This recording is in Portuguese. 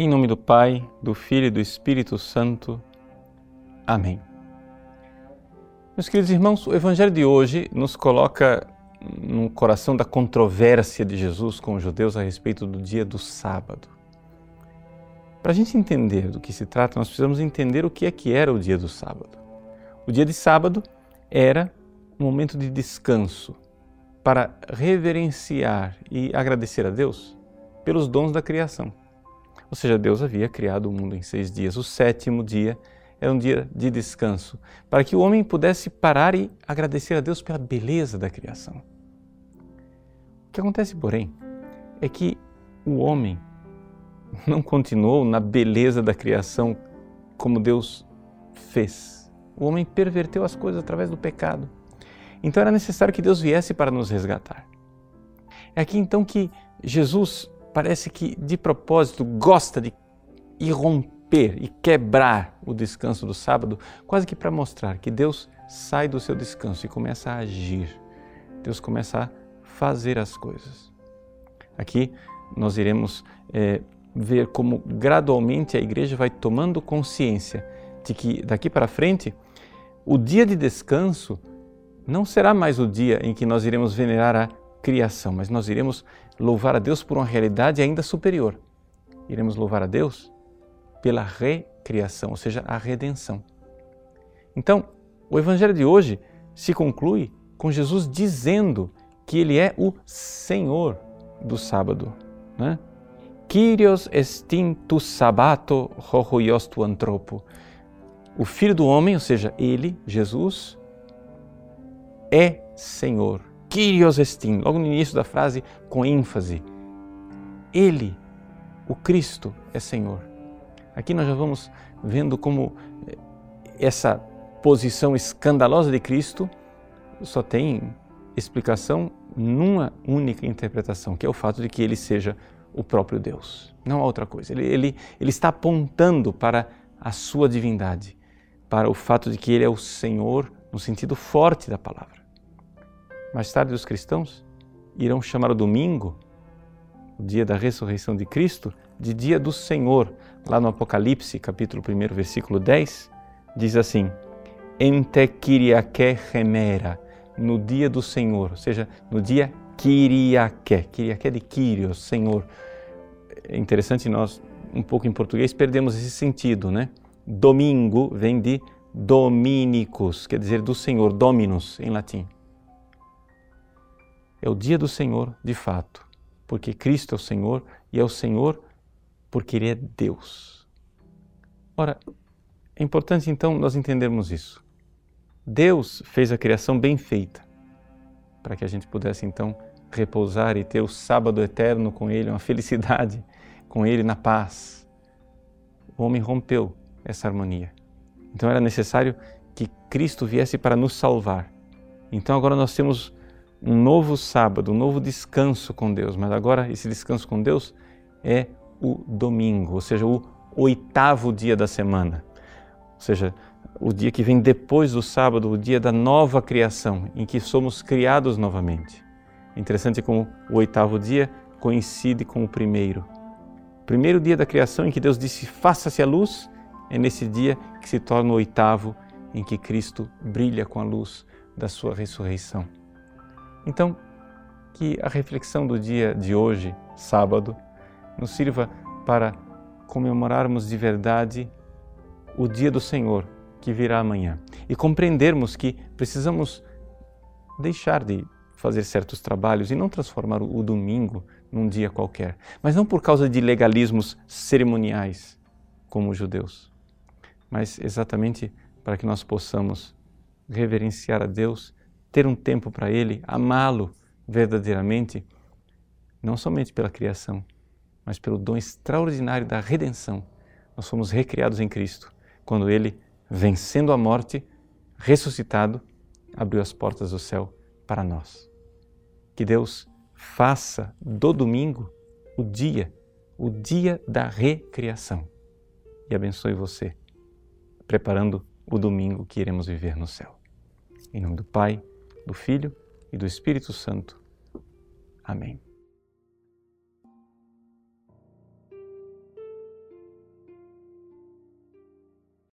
Em nome do Pai, do Filho e do Espírito Santo. Amém. Meus queridos irmãos, o Evangelho de hoje nos coloca no coração da controvérsia de Jesus com os judeus a respeito do dia do sábado. Para a gente entender do que se trata, nós precisamos entender o que é que era o dia do sábado. O dia de sábado era um momento de descanso para reverenciar e agradecer a Deus pelos dons da criação. Ou seja, Deus havia criado o mundo em seis dias. O sétimo dia era um dia de descanso, para que o homem pudesse parar e agradecer a Deus pela beleza da criação. O que acontece, porém, é que o homem não continuou na beleza da criação como Deus fez. O homem perverteu as coisas através do pecado. Então era necessário que Deus viesse para nos resgatar. É aqui então que Jesus parece que de propósito gosta de irromper e quebrar o descanso do sábado, quase que para mostrar que Deus sai do seu descanso e começa a agir. Deus começa a fazer as coisas. Aqui nós iremos é, ver como gradualmente a igreja vai tomando consciência de que daqui para frente o dia de descanso não será mais o dia em que nós iremos venerar a criação, mas nós iremos louvar a Deus por uma realidade ainda superior. Iremos louvar a Deus pela recriação, ou seja, a redenção. Então, o evangelho de hoje se conclui com Jesus dizendo que ele é o Senhor do sábado. Né? Kyrios estin tu sabato hohoios tu antropo. O Filho do Homem, ou seja, ele, Jesus, é Senhor Kyrios estin, logo no início da frase com ênfase. Ele, o Cristo, é Senhor. Aqui nós já vamos vendo como eh, essa posição escandalosa de Cristo só tem explicação numa única interpretação, que é o fato de que ele seja o próprio Deus. Não há outra coisa. Ele, ele, ele está apontando para a sua divindade, para o fato de que ele é o Senhor no sentido forte da palavra. Mais tarde, os cristãos irão chamar o domingo, o dia da ressurreição de Cristo, de dia do Senhor. Lá no Apocalipse, capítulo 1, versículo 10, diz assim: Ente Kyriake remera, no dia do Senhor, ou seja, no dia Kyriake, Kyriake de Kyrios, Senhor. É interessante, nós, um pouco em português, perdemos esse sentido, né? Domingo vem de Dominicus, quer dizer do Senhor, Dominus em latim. É o dia do Senhor de fato, porque Cristo é o Senhor e é o Senhor porque Ele é Deus. Ora, é importante então nós entendermos isso. Deus fez a criação bem feita, para que a gente pudesse então repousar e ter o sábado eterno com Ele, uma felicidade com Ele na paz. O homem rompeu essa harmonia. Então era necessário que Cristo viesse para nos salvar. Então agora nós temos um novo sábado, um novo descanso com Deus, mas agora esse descanso com Deus é o domingo, ou seja, o oitavo dia da semana, ou seja, o dia que vem depois do sábado, o dia da nova criação, em que somos criados novamente. É interessante como o oitavo dia coincide com o primeiro. O primeiro dia da criação em que Deus disse: faça-se a luz, é nesse dia que se torna o oitavo em que Cristo brilha com a luz da sua ressurreição. Então, que a reflexão do dia de hoje, sábado, nos sirva para comemorarmos de verdade o dia do Senhor que virá amanhã. E compreendermos que precisamos deixar de fazer certos trabalhos e não transformar o domingo num dia qualquer, mas não por causa de legalismos cerimoniais como os judeus, mas exatamente para que nós possamos reverenciar a Deus ter um tempo para Ele, amá-lo verdadeiramente, não somente pela criação, mas pelo dom extraordinário da redenção. Nós fomos recriados em Cristo, quando Ele, vencendo a morte, ressuscitado, abriu as portas do céu para nós. Que Deus faça do domingo o dia, o dia da recriação e abençoe você, preparando o domingo que iremos viver no céu. Em nome do Pai, do Filho e do Espírito Santo. Amém.